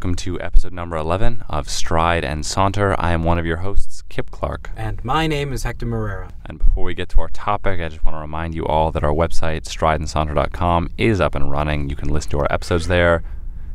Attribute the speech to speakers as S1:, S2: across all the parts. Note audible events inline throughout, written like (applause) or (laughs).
S1: Welcome to episode number 11 of Stride and Saunter. I am one of your hosts, Kip Clark.
S2: And my name is Hector Morera.
S1: And before we get to our topic, I just want to remind you all that our website, strideandsaunter.com, is up and running. You can listen to our episodes there.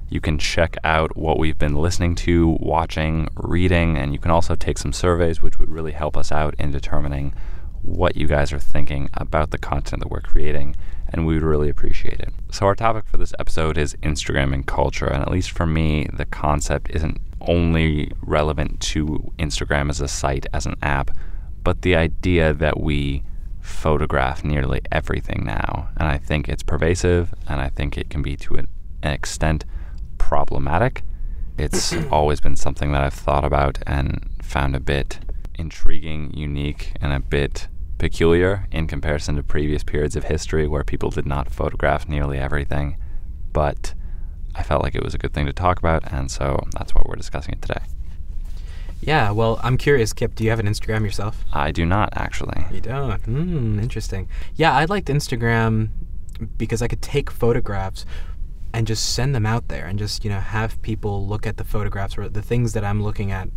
S1: You can check out what we've been listening to, watching, reading, and you can also take some surveys, which would really help us out in determining what you guys are thinking about the content that we're creating and we would really appreciate it. So, our topic for this episode is Instagram and culture, and at least for me, the concept isn't only relevant to Instagram as a site, as an app, but the idea that we photograph nearly everything now. And I think it's pervasive, and I think it can be to an extent problematic. It's (clears throat) always been something that I've thought about and found a bit intriguing, unique, and a bit peculiar in comparison to previous periods of history where people did not photograph nearly everything. But I felt like it was a good thing to talk about, and so that's why we're discussing it today.
S2: Yeah, well, I'm curious, Kip, do you have an Instagram yourself?
S1: I do not, actually.
S2: You don't? Hmm, interesting. Yeah, I liked Instagram because I could take photographs and just send them out there and just, you know, have people look at the photographs or the things that I'm looking at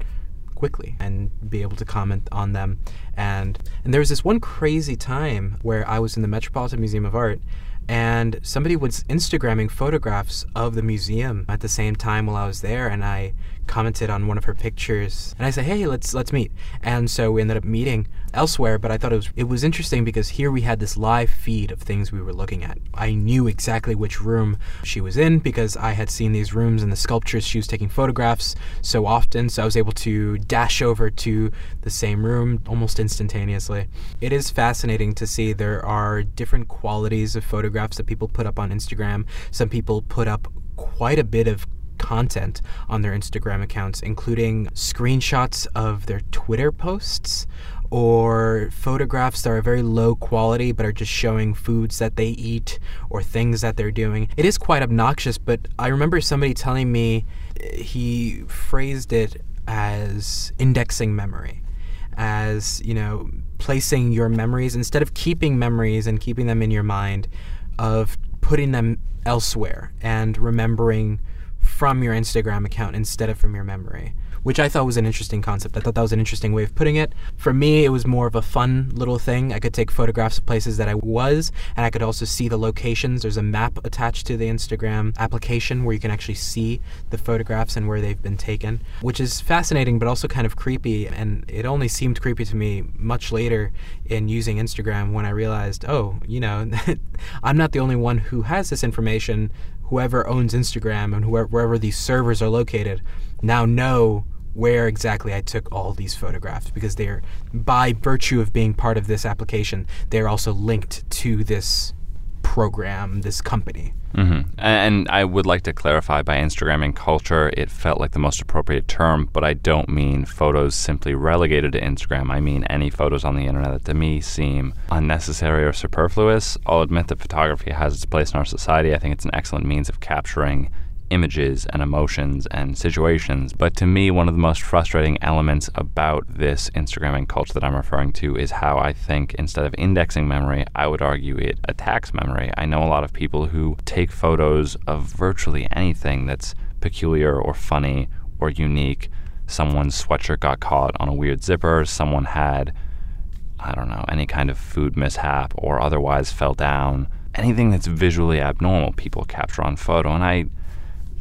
S2: quickly and be able to comment on them. And and there was this one crazy time where I was in the Metropolitan Museum of Art and somebody was Instagramming photographs of the museum at the same time while I was there, and I commented on one of her pictures, and I said, "Hey, let's let's meet." And so we ended up meeting elsewhere, but I thought it was it was interesting because here we had this live feed of things we were looking at. I knew exactly which room she was in because I had seen these rooms and the sculptures she was taking photographs so often, so I was able to dash over to the same room almost instantaneously. It is fascinating to see there are different qualities of photographs that people put up on Instagram. Some people put up quite a bit of content on their Instagram accounts, including screenshots of their Twitter posts or photographs that are very low quality but are just showing foods that they eat or things that they're doing. It is quite obnoxious, but I remember somebody telling me eh, he phrased it as indexing memory as you know placing your memories instead of keeping memories and keeping them in your mind of putting them elsewhere and remembering from your Instagram account instead of from your memory which I thought was an interesting concept. I thought that was an interesting way of putting it. For me, it was more of a fun little thing. I could take photographs of places that I was, and I could also see the locations. There's a map attached to the Instagram application where you can actually see the photographs and where they've been taken, which is fascinating but also kind of creepy. And it only seemed creepy to me much later in using Instagram when I realized, oh, you know, (laughs) I'm not the only one who has this information whoever owns Instagram and whoever, wherever these servers are located now know where exactly I took all these photographs because they're, by virtue of being part of this application, they're also linked to this program, this company.
S1: Mm-hmm. And I would like to clarify by Instagramming culture, it felt like the most appropriate term, but I don't mean photos simply relegated to Instagram. I mean any photos on the internet that to me seem unnecessary or superfluous. I'll admit that photography has its place in our society. I think it's an excellent means of capturing images and emotions and situations. But to me, one of the most frustrating elements about this Instagramming culture that I'm referring to is how I think instead of indexing memory, I would argue it attacks memory. I know a lot of people who take photos of virtually anything that's peculiar or funny or unique. Someone's sweatshirt got caught on a weird zipper, someone had, I don't know, any kind of food mishap or otherwise fell down. Anything that's visually abnormal, people capture on photo. And I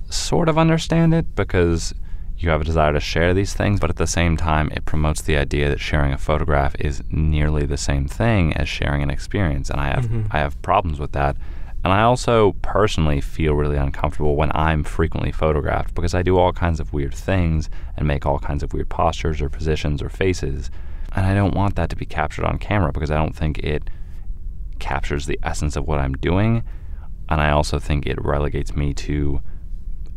S1: sort of understand it because you have a desire to share these things, but at the same time, it promotes the idea that sharing a photograph is nearly the same thing as sharing an experience, and I have mm-hmm. I have problems with that. And I also personally feel really uncomfortable when I'm frequently photographed because I do all kinds of weird things and make all kinds of weird postures or positions or faces, and I don't want that to be captured on camera because I don't think it captures the essence of what I'm doing, and I also think it relegates me to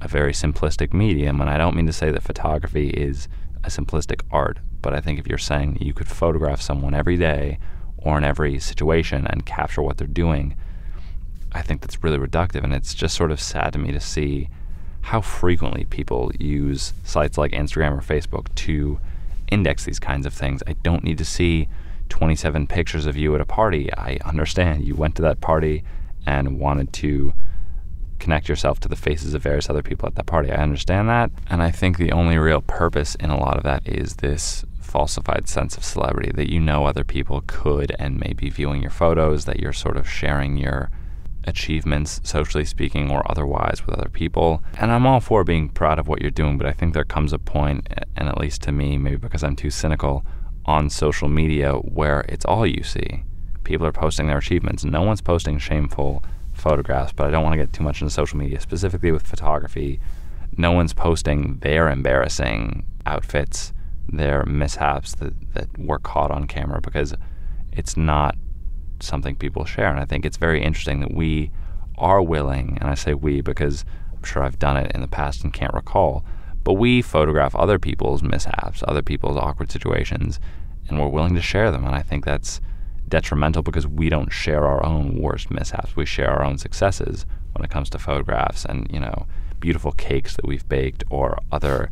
S1: a very simplistic medium. And I don't mean to say that photography is a simplistic art, but I think if you're saying you could photograph someone every day or in every situation and capture what they're doing, I think that's really reductive. And it's just sort of sad to me to see how frequently people use sites like Instagram or Facebook to index these kinds of things. I don't need to see 27 pictures of you at a party. I understand you went to that party and wanted to connect yourself to the faces of various other people at that party. I understand that. And I think the only real purpose in a lot of that is this falsified sense of celebrity that you know other people could and may be viewing your photos, that you're sort of sharing your achievements, socially speaking or otherwise, with other people. And I'm all for being proud of what you're doing, but I think there comes a point, and at least to me, maybe because I'm too cynical, on social media where it's all you see. People are posting their achievements. No one's posting shameful photographs, but I don't want to get too much into social media, specifically with photography. No one's posting their embarrassing outfits, their mishaps that, that were caught on camera because it's not something people share. And I think it's very interesting that we are willing, and I say we because I'm sure I've done it in the past and can't recall, but we photograph other people's mishaps, other people's awkward situations, and we're willing to share them. And I think that's detrimental because we don't share our own worst mishaps. We share our own successes when it comes to photographs and, you know, beautiful cakes that we've baked or other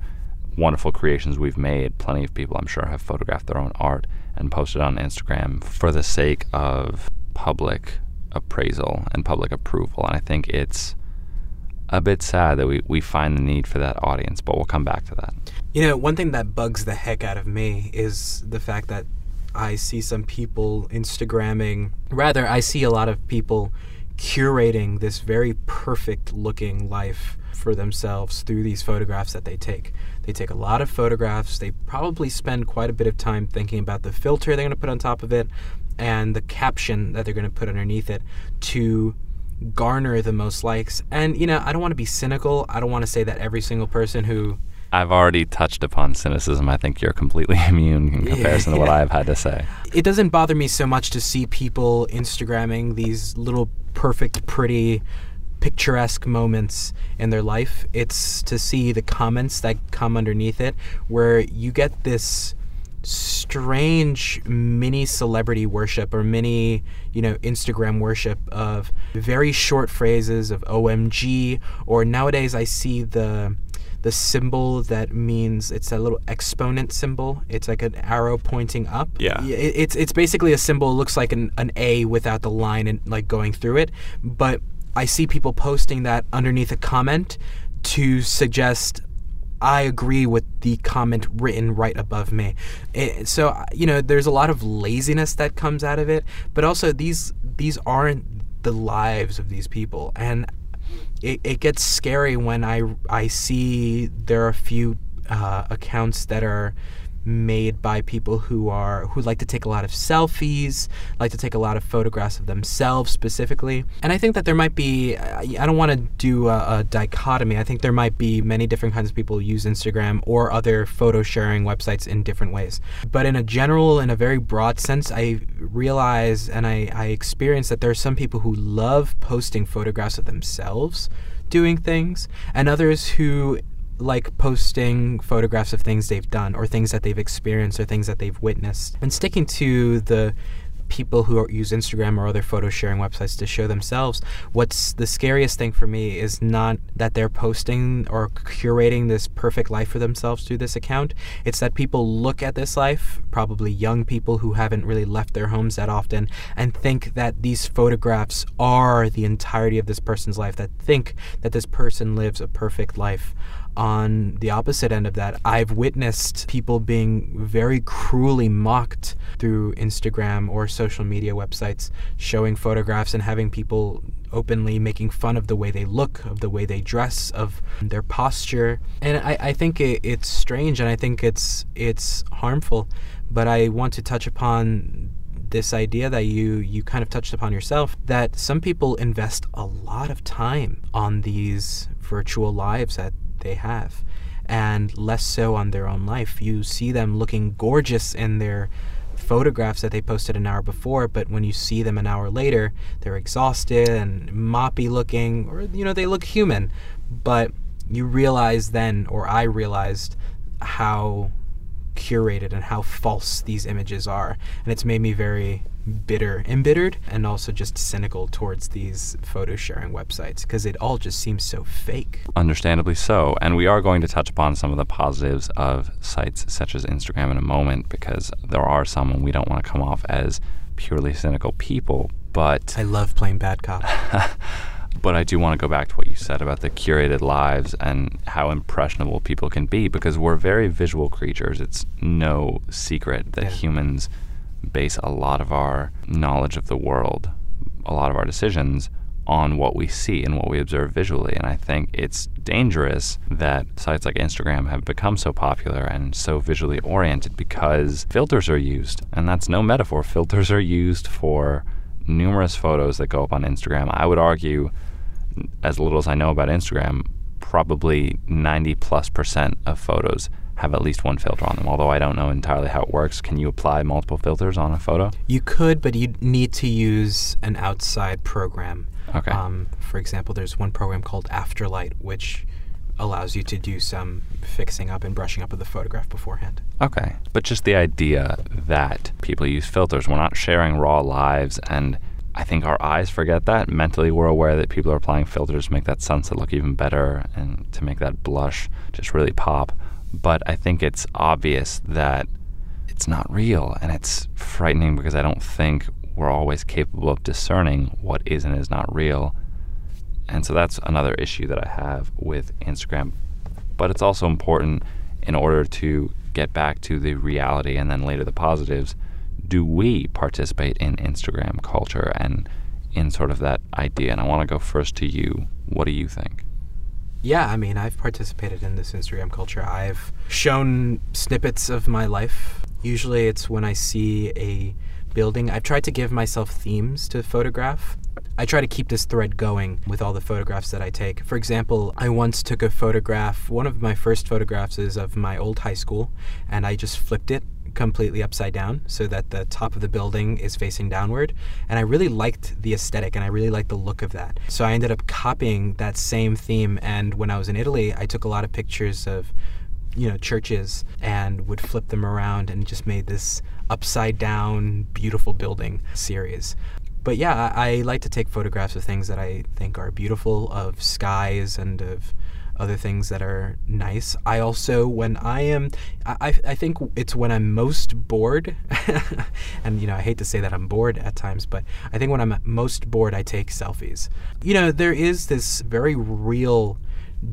S1: wonderful creations we've made. Plenty of people, I'm sure, have photographed their own art and posted on Instagram for the sake of public appraisal and public approval. And I think it's a bit sad that we, we find the need for that audience, but we'll come back to that.
S2: You know, one thing that bugs the heck out of me is the fact that I see some people Instagramming, rather, I see a lot of people curating this very perfect looking life for themselves through these photographs that they take. They take a lot of photographs. They probably spend quite a bit of time thinking about the filter they're going to put on top of it and the caption that they're going to put underneath it to garner the most likes. And, you know, I don't want to be cynical. I don't want to say that every single person who.
S1: I've already touched upon cynicism. I think you're completely (laughs) immune in comparison yeah, to what I've had to say.
S2: It doesn't bother me so much to see people Instagramming these little perfect, pretty picturesque moments in their life. It's to see the comments that come underneath it where you get this strange mini celebrity worship or mini, you know, Instagram worship of very short phrases of OMG or nowadays I see the the symbol that means it's a little exponent symbol. It's like an arrow pointing up.
S1: Yeah.
S2: It's it's basically a symbol. It looks like an, an A without the line and like going through it. But I see people posting that underneath a comment to suggest I agree with the comment written right above me. It, so uh, you know, there's a lot of laziness that comes out of it, but also these these aren't the lives of these people, and it, it gets scary when I I see there are a few uh, accounts that are made by people who are who like to take a lot of selfies, like to take a lot of photographs of themselves specifically. And I think that there might be I don't want to do a, a dichotomy. I think there might be many different kinds of people who use Instagram or other photo sharing websites in different ways. But in a general in a very broad sense, I realize and I, I experience that there are some people who love posting photographs of themselves doing things and others who like posting photographs of things they've done or things that they've experienced or things that they've witnessed and sticking to the people who use Instagram or other photo sharing websites to show themselves. What's the scariest thing for me is not that they're posting or curating this perfect life for themselves through this account. It's that people look at this life, probably young people who haven't really left their homes that often, and think that these photographs are the entirety of this person's life, that think that this person lives a perfect life on the opposite end of that, I've witnessed people being very cruelly mocked through Instagram or social media websites, showing photographs and having people openly making fun of the way they look, of the way they dress, of their posture. And I, I think it, it's strange and I think it's it's harmful. But I want to touch upon this idea that you you kind of touched upon yourself that some people invest a lot of time on these virtual lives that they have, and less so on their own life. You see them looking gorgeous in their photographs that they posted an hour before, but when you see them an hour later, they're exhausted and moppy looking, or you know, they look human. But you realize then, or I realized, how curated and how false these images are. And it's made me very bitter, embittered, and also just cynical towards these photo sharing websites because it all just seems so fake.
S1: Understandably so. And we are going to touch upon some of the positives of sites such as Instagram in a moment because there are some and we don't want to come off as purely cynical people. But
S2: I love playing bad cop. (laughs)
S1: But I do want to go back to what you said about the curated lives and how impressionable people can be because we're very visual creatures. It's no secret that
S2: Yeah.
S1: humans base a lot of our knowledge of the world, a lot of our decisions on what we see and what we observe visually. And I think it's dangerous that sites like Instagram have become so popular and so visually oriented because filters are used. And that's no metaphor. Filters are used for numerous photos that go up on Instagram. I would argue, as little as I know about Instagram, probably 90 plus percent of photos have at least one filter on them. Although I don't know entirely how it works. Can you apply multiple filters on a photo?
S2: You could, but you'd need to use an outside program.
S1: Okay.
S2: Um, for example, there's one program called Afterlight, which allows you to do some fixing up and brushing up of the photograph beforehand.
S1: Okay. But just the idea that people use filters, we're not sharing raw lives. And I think our eyes forget that. Mentally, we're aware that people are applying filters to make that sunset look even better and to make that blush just really pop. But I think it's obvious that it's not real. And it's frightening because I don't think we're always capable of discerning what is and is not real. And so that's another issue that I have with Instagram. But it's also important in order to get back to the reality and then later the positives. Do we participate in Instagram culture and in sort of that idea? And I want to go first to you. What do you think?
S2: Yeah, I mean, I've participated in this Instagram culture. I've shown snippets of my life. Usually it's when I see a building. I've tried to give myself themes to photograph. I try to keep this thread going with all the photographs that I take. For example, I once took a photograph. One of my first photographs is of my old high school, and I just flipped it completely upside down so that the top of the building is facing downward. And I really liked the aesthetic and I really liked the look of that. So I ended up copying that same theme. And when I was in Italy, I took a lot of pictures of you know churches and would flip them around and just made this upside down beautiful building series but yeah I, I like to take photographs of things that i think are beautiful of skies and of other things that are nice. I also when i am i, I think it's when i'm most bored (laughs) and you know i hate to say that i'm bored at times but i think when i'm most bored i take selfies. You know there is this very real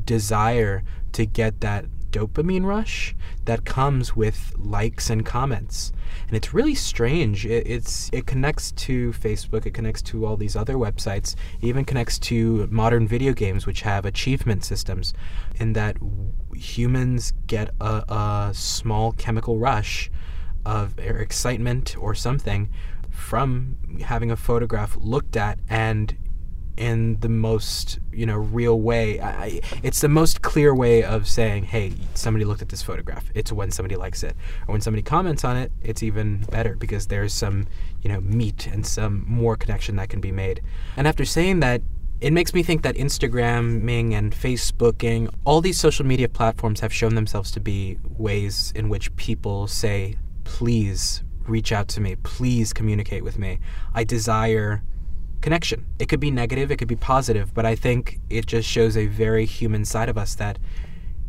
S2: desire to get that dopamine rush that comes with likes and comments. And it's really strange. It, it's it connects to facebook it connects to all these other websites it even connects to modern video games which have achievement systems in that humans get a, a small chemical rush of excitement or something from having a photograph looked at and in the most you know real way. I, it's the most clear way of saying hey somebody looked at this photograph. It's when somebody likes it. Or when somebody comments on it it's even better because there's some you know meat and some more connection that can be made. And after saying that it makes me think that Instagramming and Facebooking, all these social media platforms have shown themselves to be ways in which people say, please reach out to me, please communicate with me. I desire connection. It could be negative, it could be positive, but I think it just shows a very human side of us that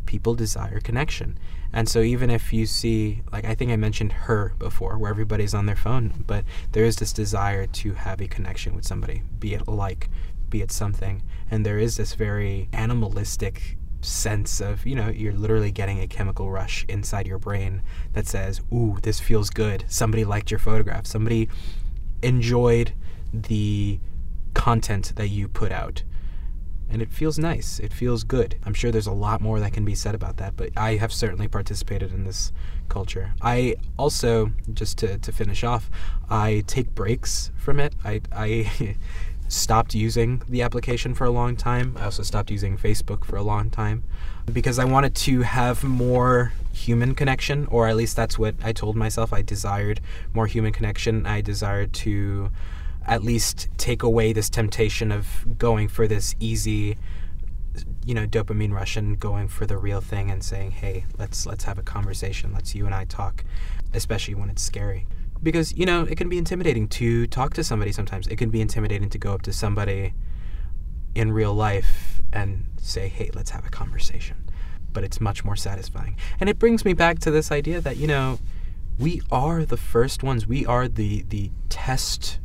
S2: people desire connection. And so even if you see like I think I mentioned her before where everybody's on their phone, but there is this desire to have a connection with somebody, be it like, be it something. And there is this very animalistic sense of, you know, you're literally getting a chemical rush inside your brain that says, "Ooh, this feels good. Somebody liked your photograph. Somebody enjoyed the content that you put out. And it feels nice. It feels good. I'm sure there's a lot more that can be said about that, but I have certainly participated in this culture. I also, just to, to finish off, I take breaks from it. I, I (laughs) stopped using the application for a long time. I also stopped using Facebook for a long time because I wanted to have more human connection, or at least that's what I told myself. I desired more human connection. I desired to at least take away this temptation of going for this easy you know dopamine rush and going for the real thing and saying hey let's let's have a conversation. Let's you and i talk especially when it's scary. Because you know it can be intimidating to talk to somebody sometimes. It can be intimidating to go up to somebody in real life and say hey let's have a conversation. But it's much more satisfying. And it brings me back to this idea that you know we are the first ones. We are the the test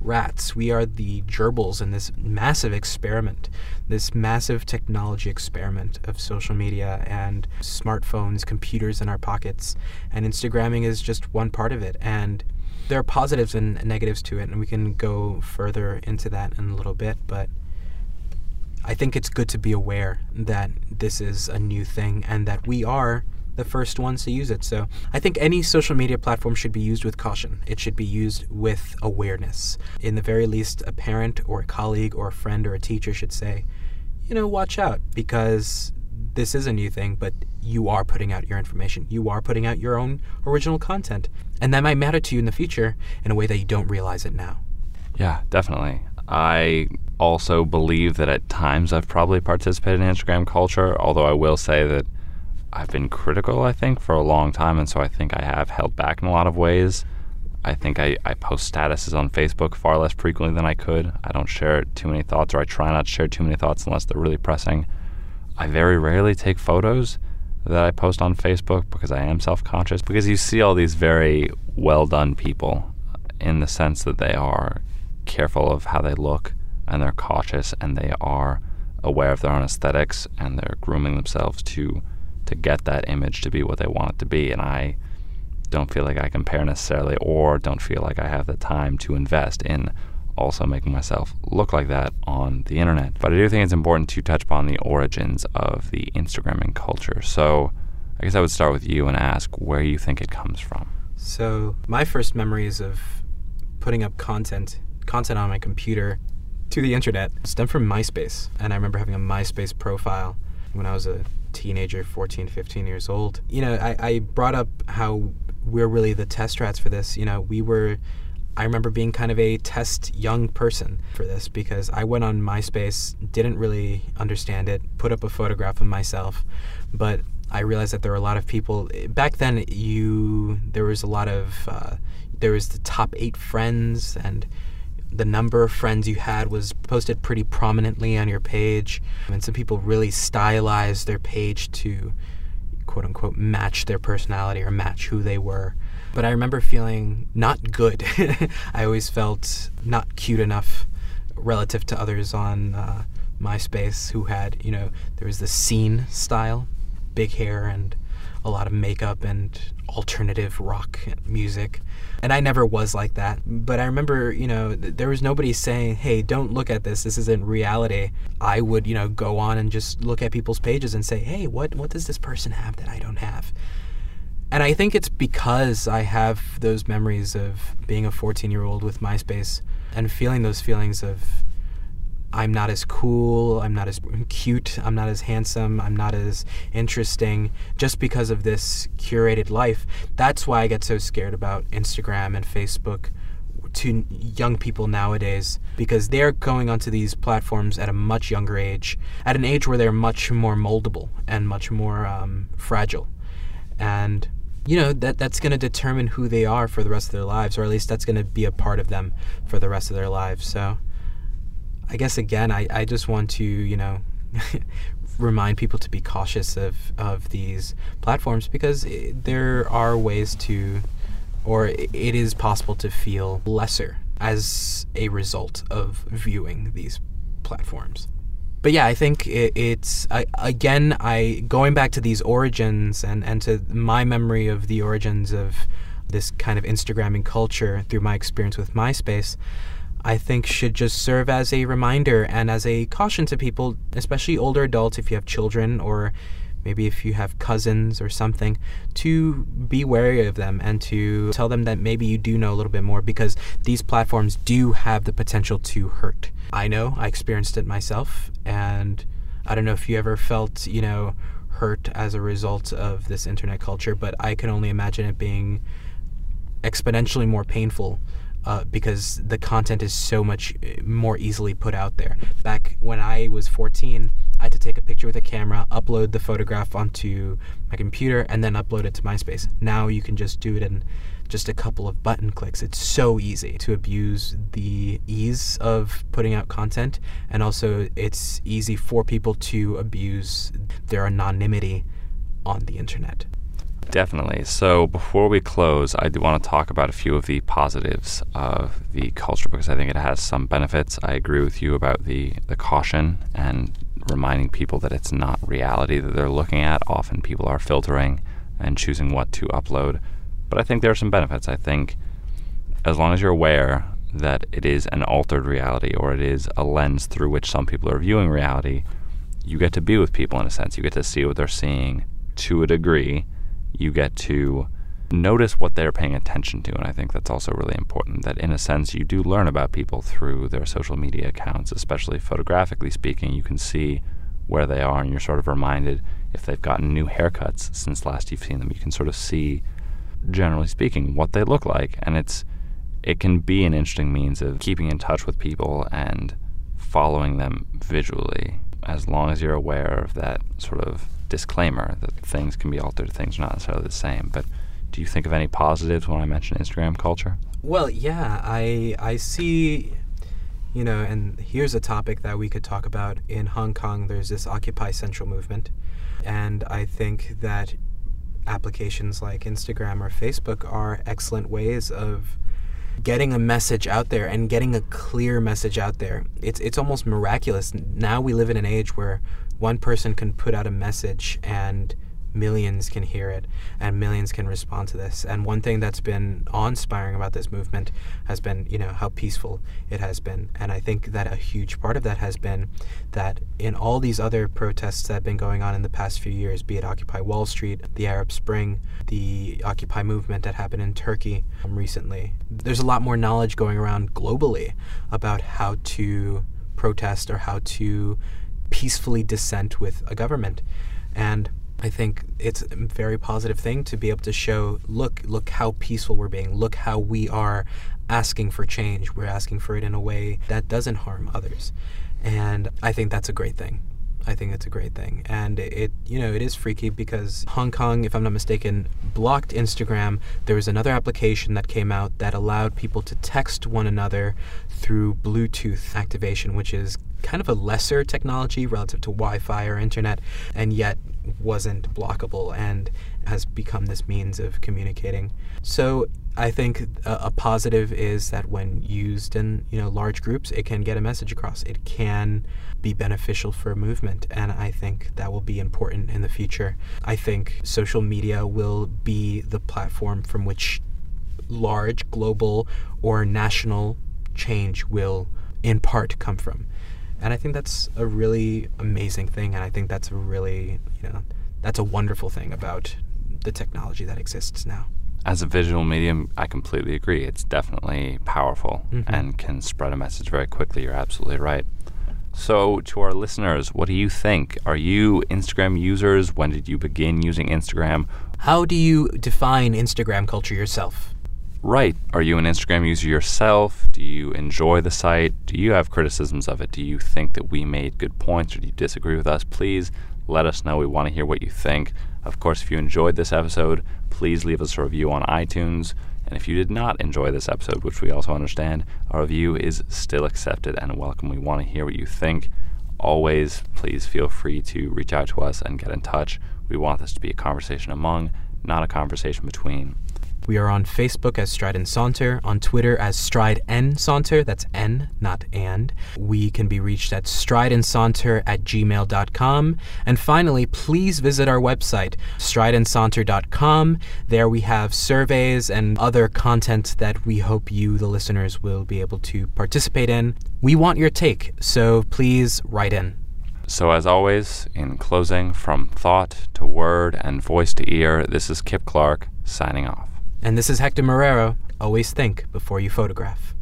S2: rats. We are the gerbils in this massive experiment, this massive technology experiment of social media and smartphones, computers in our pockets. And Instagramming is just one part of it. And there are positives and negatives to it, and we can go further into that in a little bit. But I think it's good to be aware that this is a new thing and that we are the first ones to use it. So I think any social media platform should be used with caution. It should be used with awareness. In the very least, a parent or a colleague or a friend or a teacher should say, you know, watch out because this is a new thing, but you are putting out your information. You are putting out your own original content. And that might matter to you in the future in a way that you don't realize it now.
S1: Yeah, definitely. I also believe that at times I've probably participated in Instagram culture, although I will say that I've been critical, I think, for a long time, and so I think I have held back in a lot of ways. I think I, I post statuses on Facebook far less frequently than I could. I don't share too many thoughts, or I try not to share too many thoughts unless they're really pressing. I very rarely take photos that I post on Facebook because I am self conscious. Because you see all these very well done people in the sense that they are careful of how they look and they're cautious and they are aware of their own aesthetics and they're grooming themselves to to get that image to be what they want it to be. And I don't feel like I compare necessarily, or don't feel like I have the time to invest in also making myself look like that on the internet. But I do think it's important to touch upon the origins of the Instagramming culture. So I guess I would start with you and ask where you think it comes from.
S2: So my first memories of putting up content content on my computer to the internet stem from MySpace. And I remember having a MySpace profile when I was a teenager, 14, 15 years old. You know, I, I brought up how we're really the test rats for this. You know, we were I remember being kind of a test young person for this because I went on MySpace, didn't really understand it, put up a photograph of myself, but I realized that there were a lot of people back then. You there was a lot of uh, there was the top eight friends and the number of friends you had was posted pretty prominently on your page. And some people really stylized their page to quote unquote match their personality or match who they were. But I remember feeling not good. (laughs) I always felt not cute enough relative to others on uh, MySpace who had, you know, there was the scene style, big hair and a lot of makeup and alternative rock music. And I never was like that. But I remember, you know, there was nobody saying, hey, don't look at this. This isn't reality. I would, you know, go on and just look at people's pages and say, hey, what, what does this person have that I don't have? And I think it's because I have those memories of being a 14 year old with MySpace and feeling those feelings of I'm not as cool, I'm not as cute, I'm not as handsome, I'm not as interesting just because of this curated life. That's why I get so scared about Instagram and Facebook to young people nowadays because they're going onto these platforms at a much younger age, at an age where they're much more moldable and much more um, fragile. And you know that that's going to determine who they are for the rest of their lives or at least that's going to be a part of them for the rest of their lives so I guess again, I, I just want to, you know, (laughs) remind people to be cautious of, of these platforms because it, there are ways to, or it is possible to feel lesser as a result of viewing these platforms. But yeah, I think it, it's I, again I going back to these origins and and to my memory of the origins of this kind of Instagramming culture through my experience with MySpace. I think should just serve as a reminder and as a caution to people, especially older adults, if you have children or maybe if you have cousins or something, to be wary of them and to tell them that maybe you do know a little bit more because these platforms do have the potential to hurt. I know, I experienced it myself, and I don't know if you ever felt, you know, hurt as a result of this internet culture, but I can only imagine it being exponentially more painful uh, because the content is so much uh, more easily put out there. Back when I was 14, I had to take a picture with a camera, upload the photograph onto my computer, and then upload it to MySpace. Now you can just do it in just a couple of button clicks. It's so easy to abuse the ease of putting out content, and also it's easy for people to abuse their anonymity on the internet.
S1: Definitely. So before we close, I do want to talk about a few of the positives of the culture because I think it has some benefits. I agree with you about the, the caution and reminding people that it's not reality that they're looking at. Often people are filtering and choosing what to upload. But I think there are some benefits. I think as long as you're aware that it is an altered reality or it is a lens through which some people are viewing reality, you get to be with people in a sense. You get to see what they're seeing to a degree. You get to notice what they're paying attention to. And I think that's also really important that, in a sense, you do learn about people through their social media accounts, especially photographically speaking. You can see where they are, and you're sort of reminded if they've gotten new haircuts since last you've seen them. You can sort of see, generally speaking, what they look like. And it's it can be an interesting means of keeping in touch with people and following them visually as long as you're aware of that sort of disclaimer that things can be altered, things are not necessarily the same. But do you think of any positives when I mention Instagram culture?
S2: Well, yeah, I I see you know, and here's a topic that we could talk about in Hong Kong. There's this Occupy Central movement, and I think that applications like Instagram or Facebook are excellent ways of getting a message out there and getting a clear message out there. It's it's almost miraculous. Now we live in an age where one person can put out a message and millions can hear it and millions can respond to this. And one thing that's been awe-inspiring about this movement has been, you know, how peaceful it has been. And I think that a huge part of that has been that in all these other protests that have been going on in the past few years, be it Occupy Wall Street, the Arab Spring, the Occupy movement that happened in Turkey um, recently, there's a lot more knowledge going around globally about how to protest or how to peacefully dissent with a government. And I think it's a very positive thing to be able to show look, look how peaceful we're being, look how we are asking for change. We're asking for it in a way that doesn't harm others. And I think that's a great thing. I think it's a great thing. And it, you know, it is freaky because Hong Kong, if I'm not mistaken, blocked Instagram. There was another application that came out that allowed people to text one another through Bluetooth activation, which is kind of a lesser technology relative to Wi Fi or internet, and yet wasn't blockable and has become this means of communicating. So I think a, a, positive is that when used in you know large groups, it can get a message across. It can be beneficial for a movement, and I think that will be important in the future. I think social media will be the platform from which large global or national change will in part come from. And I think that's a really amazing thing and I think that's a really, you know, that's a wonderful thing about the technology that exists now
S1: as a visual medium, I completely agree. It's definitely powerful mm-hmm. and can spread a message very quickly. You're absolutely right. So, to our listeners, what do you think? Are you Instagram users? When did you begin using Instagram?
S2: How do you define Instagram culture yourself?
S1: Right. Are you an Instagram user yourself? Do you enjoy the site? Do you have criticisms of it? Do you think that we made good points or do you disagree with us? Please let us know. We want to hear what you think. Of course, if you enjoyed this episode, please leave us a review on iTunes. And if you did not enjoy this episode, which we also understand, a review is still accepted and welcome. We want to hear what you think. Always, please feel free to reach out to us and get in touch. We want this to be a conversation among, not a conversation between.
S2: We are on Facebook as Stride and Saunter, on Twitter as Stride N Saunter, that's N, not and. We can be reached at strideandsaunter at gmail.com. And finally, please visit our website, strideandsaunter.com. There we have surveys and other content that we hope you, the listeners, will be able to participate in. We want your take, so please write in.
S1: So, as always, in closing, from thought to word and voice to ear, this is Kip Clark signing off.
S2: And this is Hector Marrero. Always think before you photograph.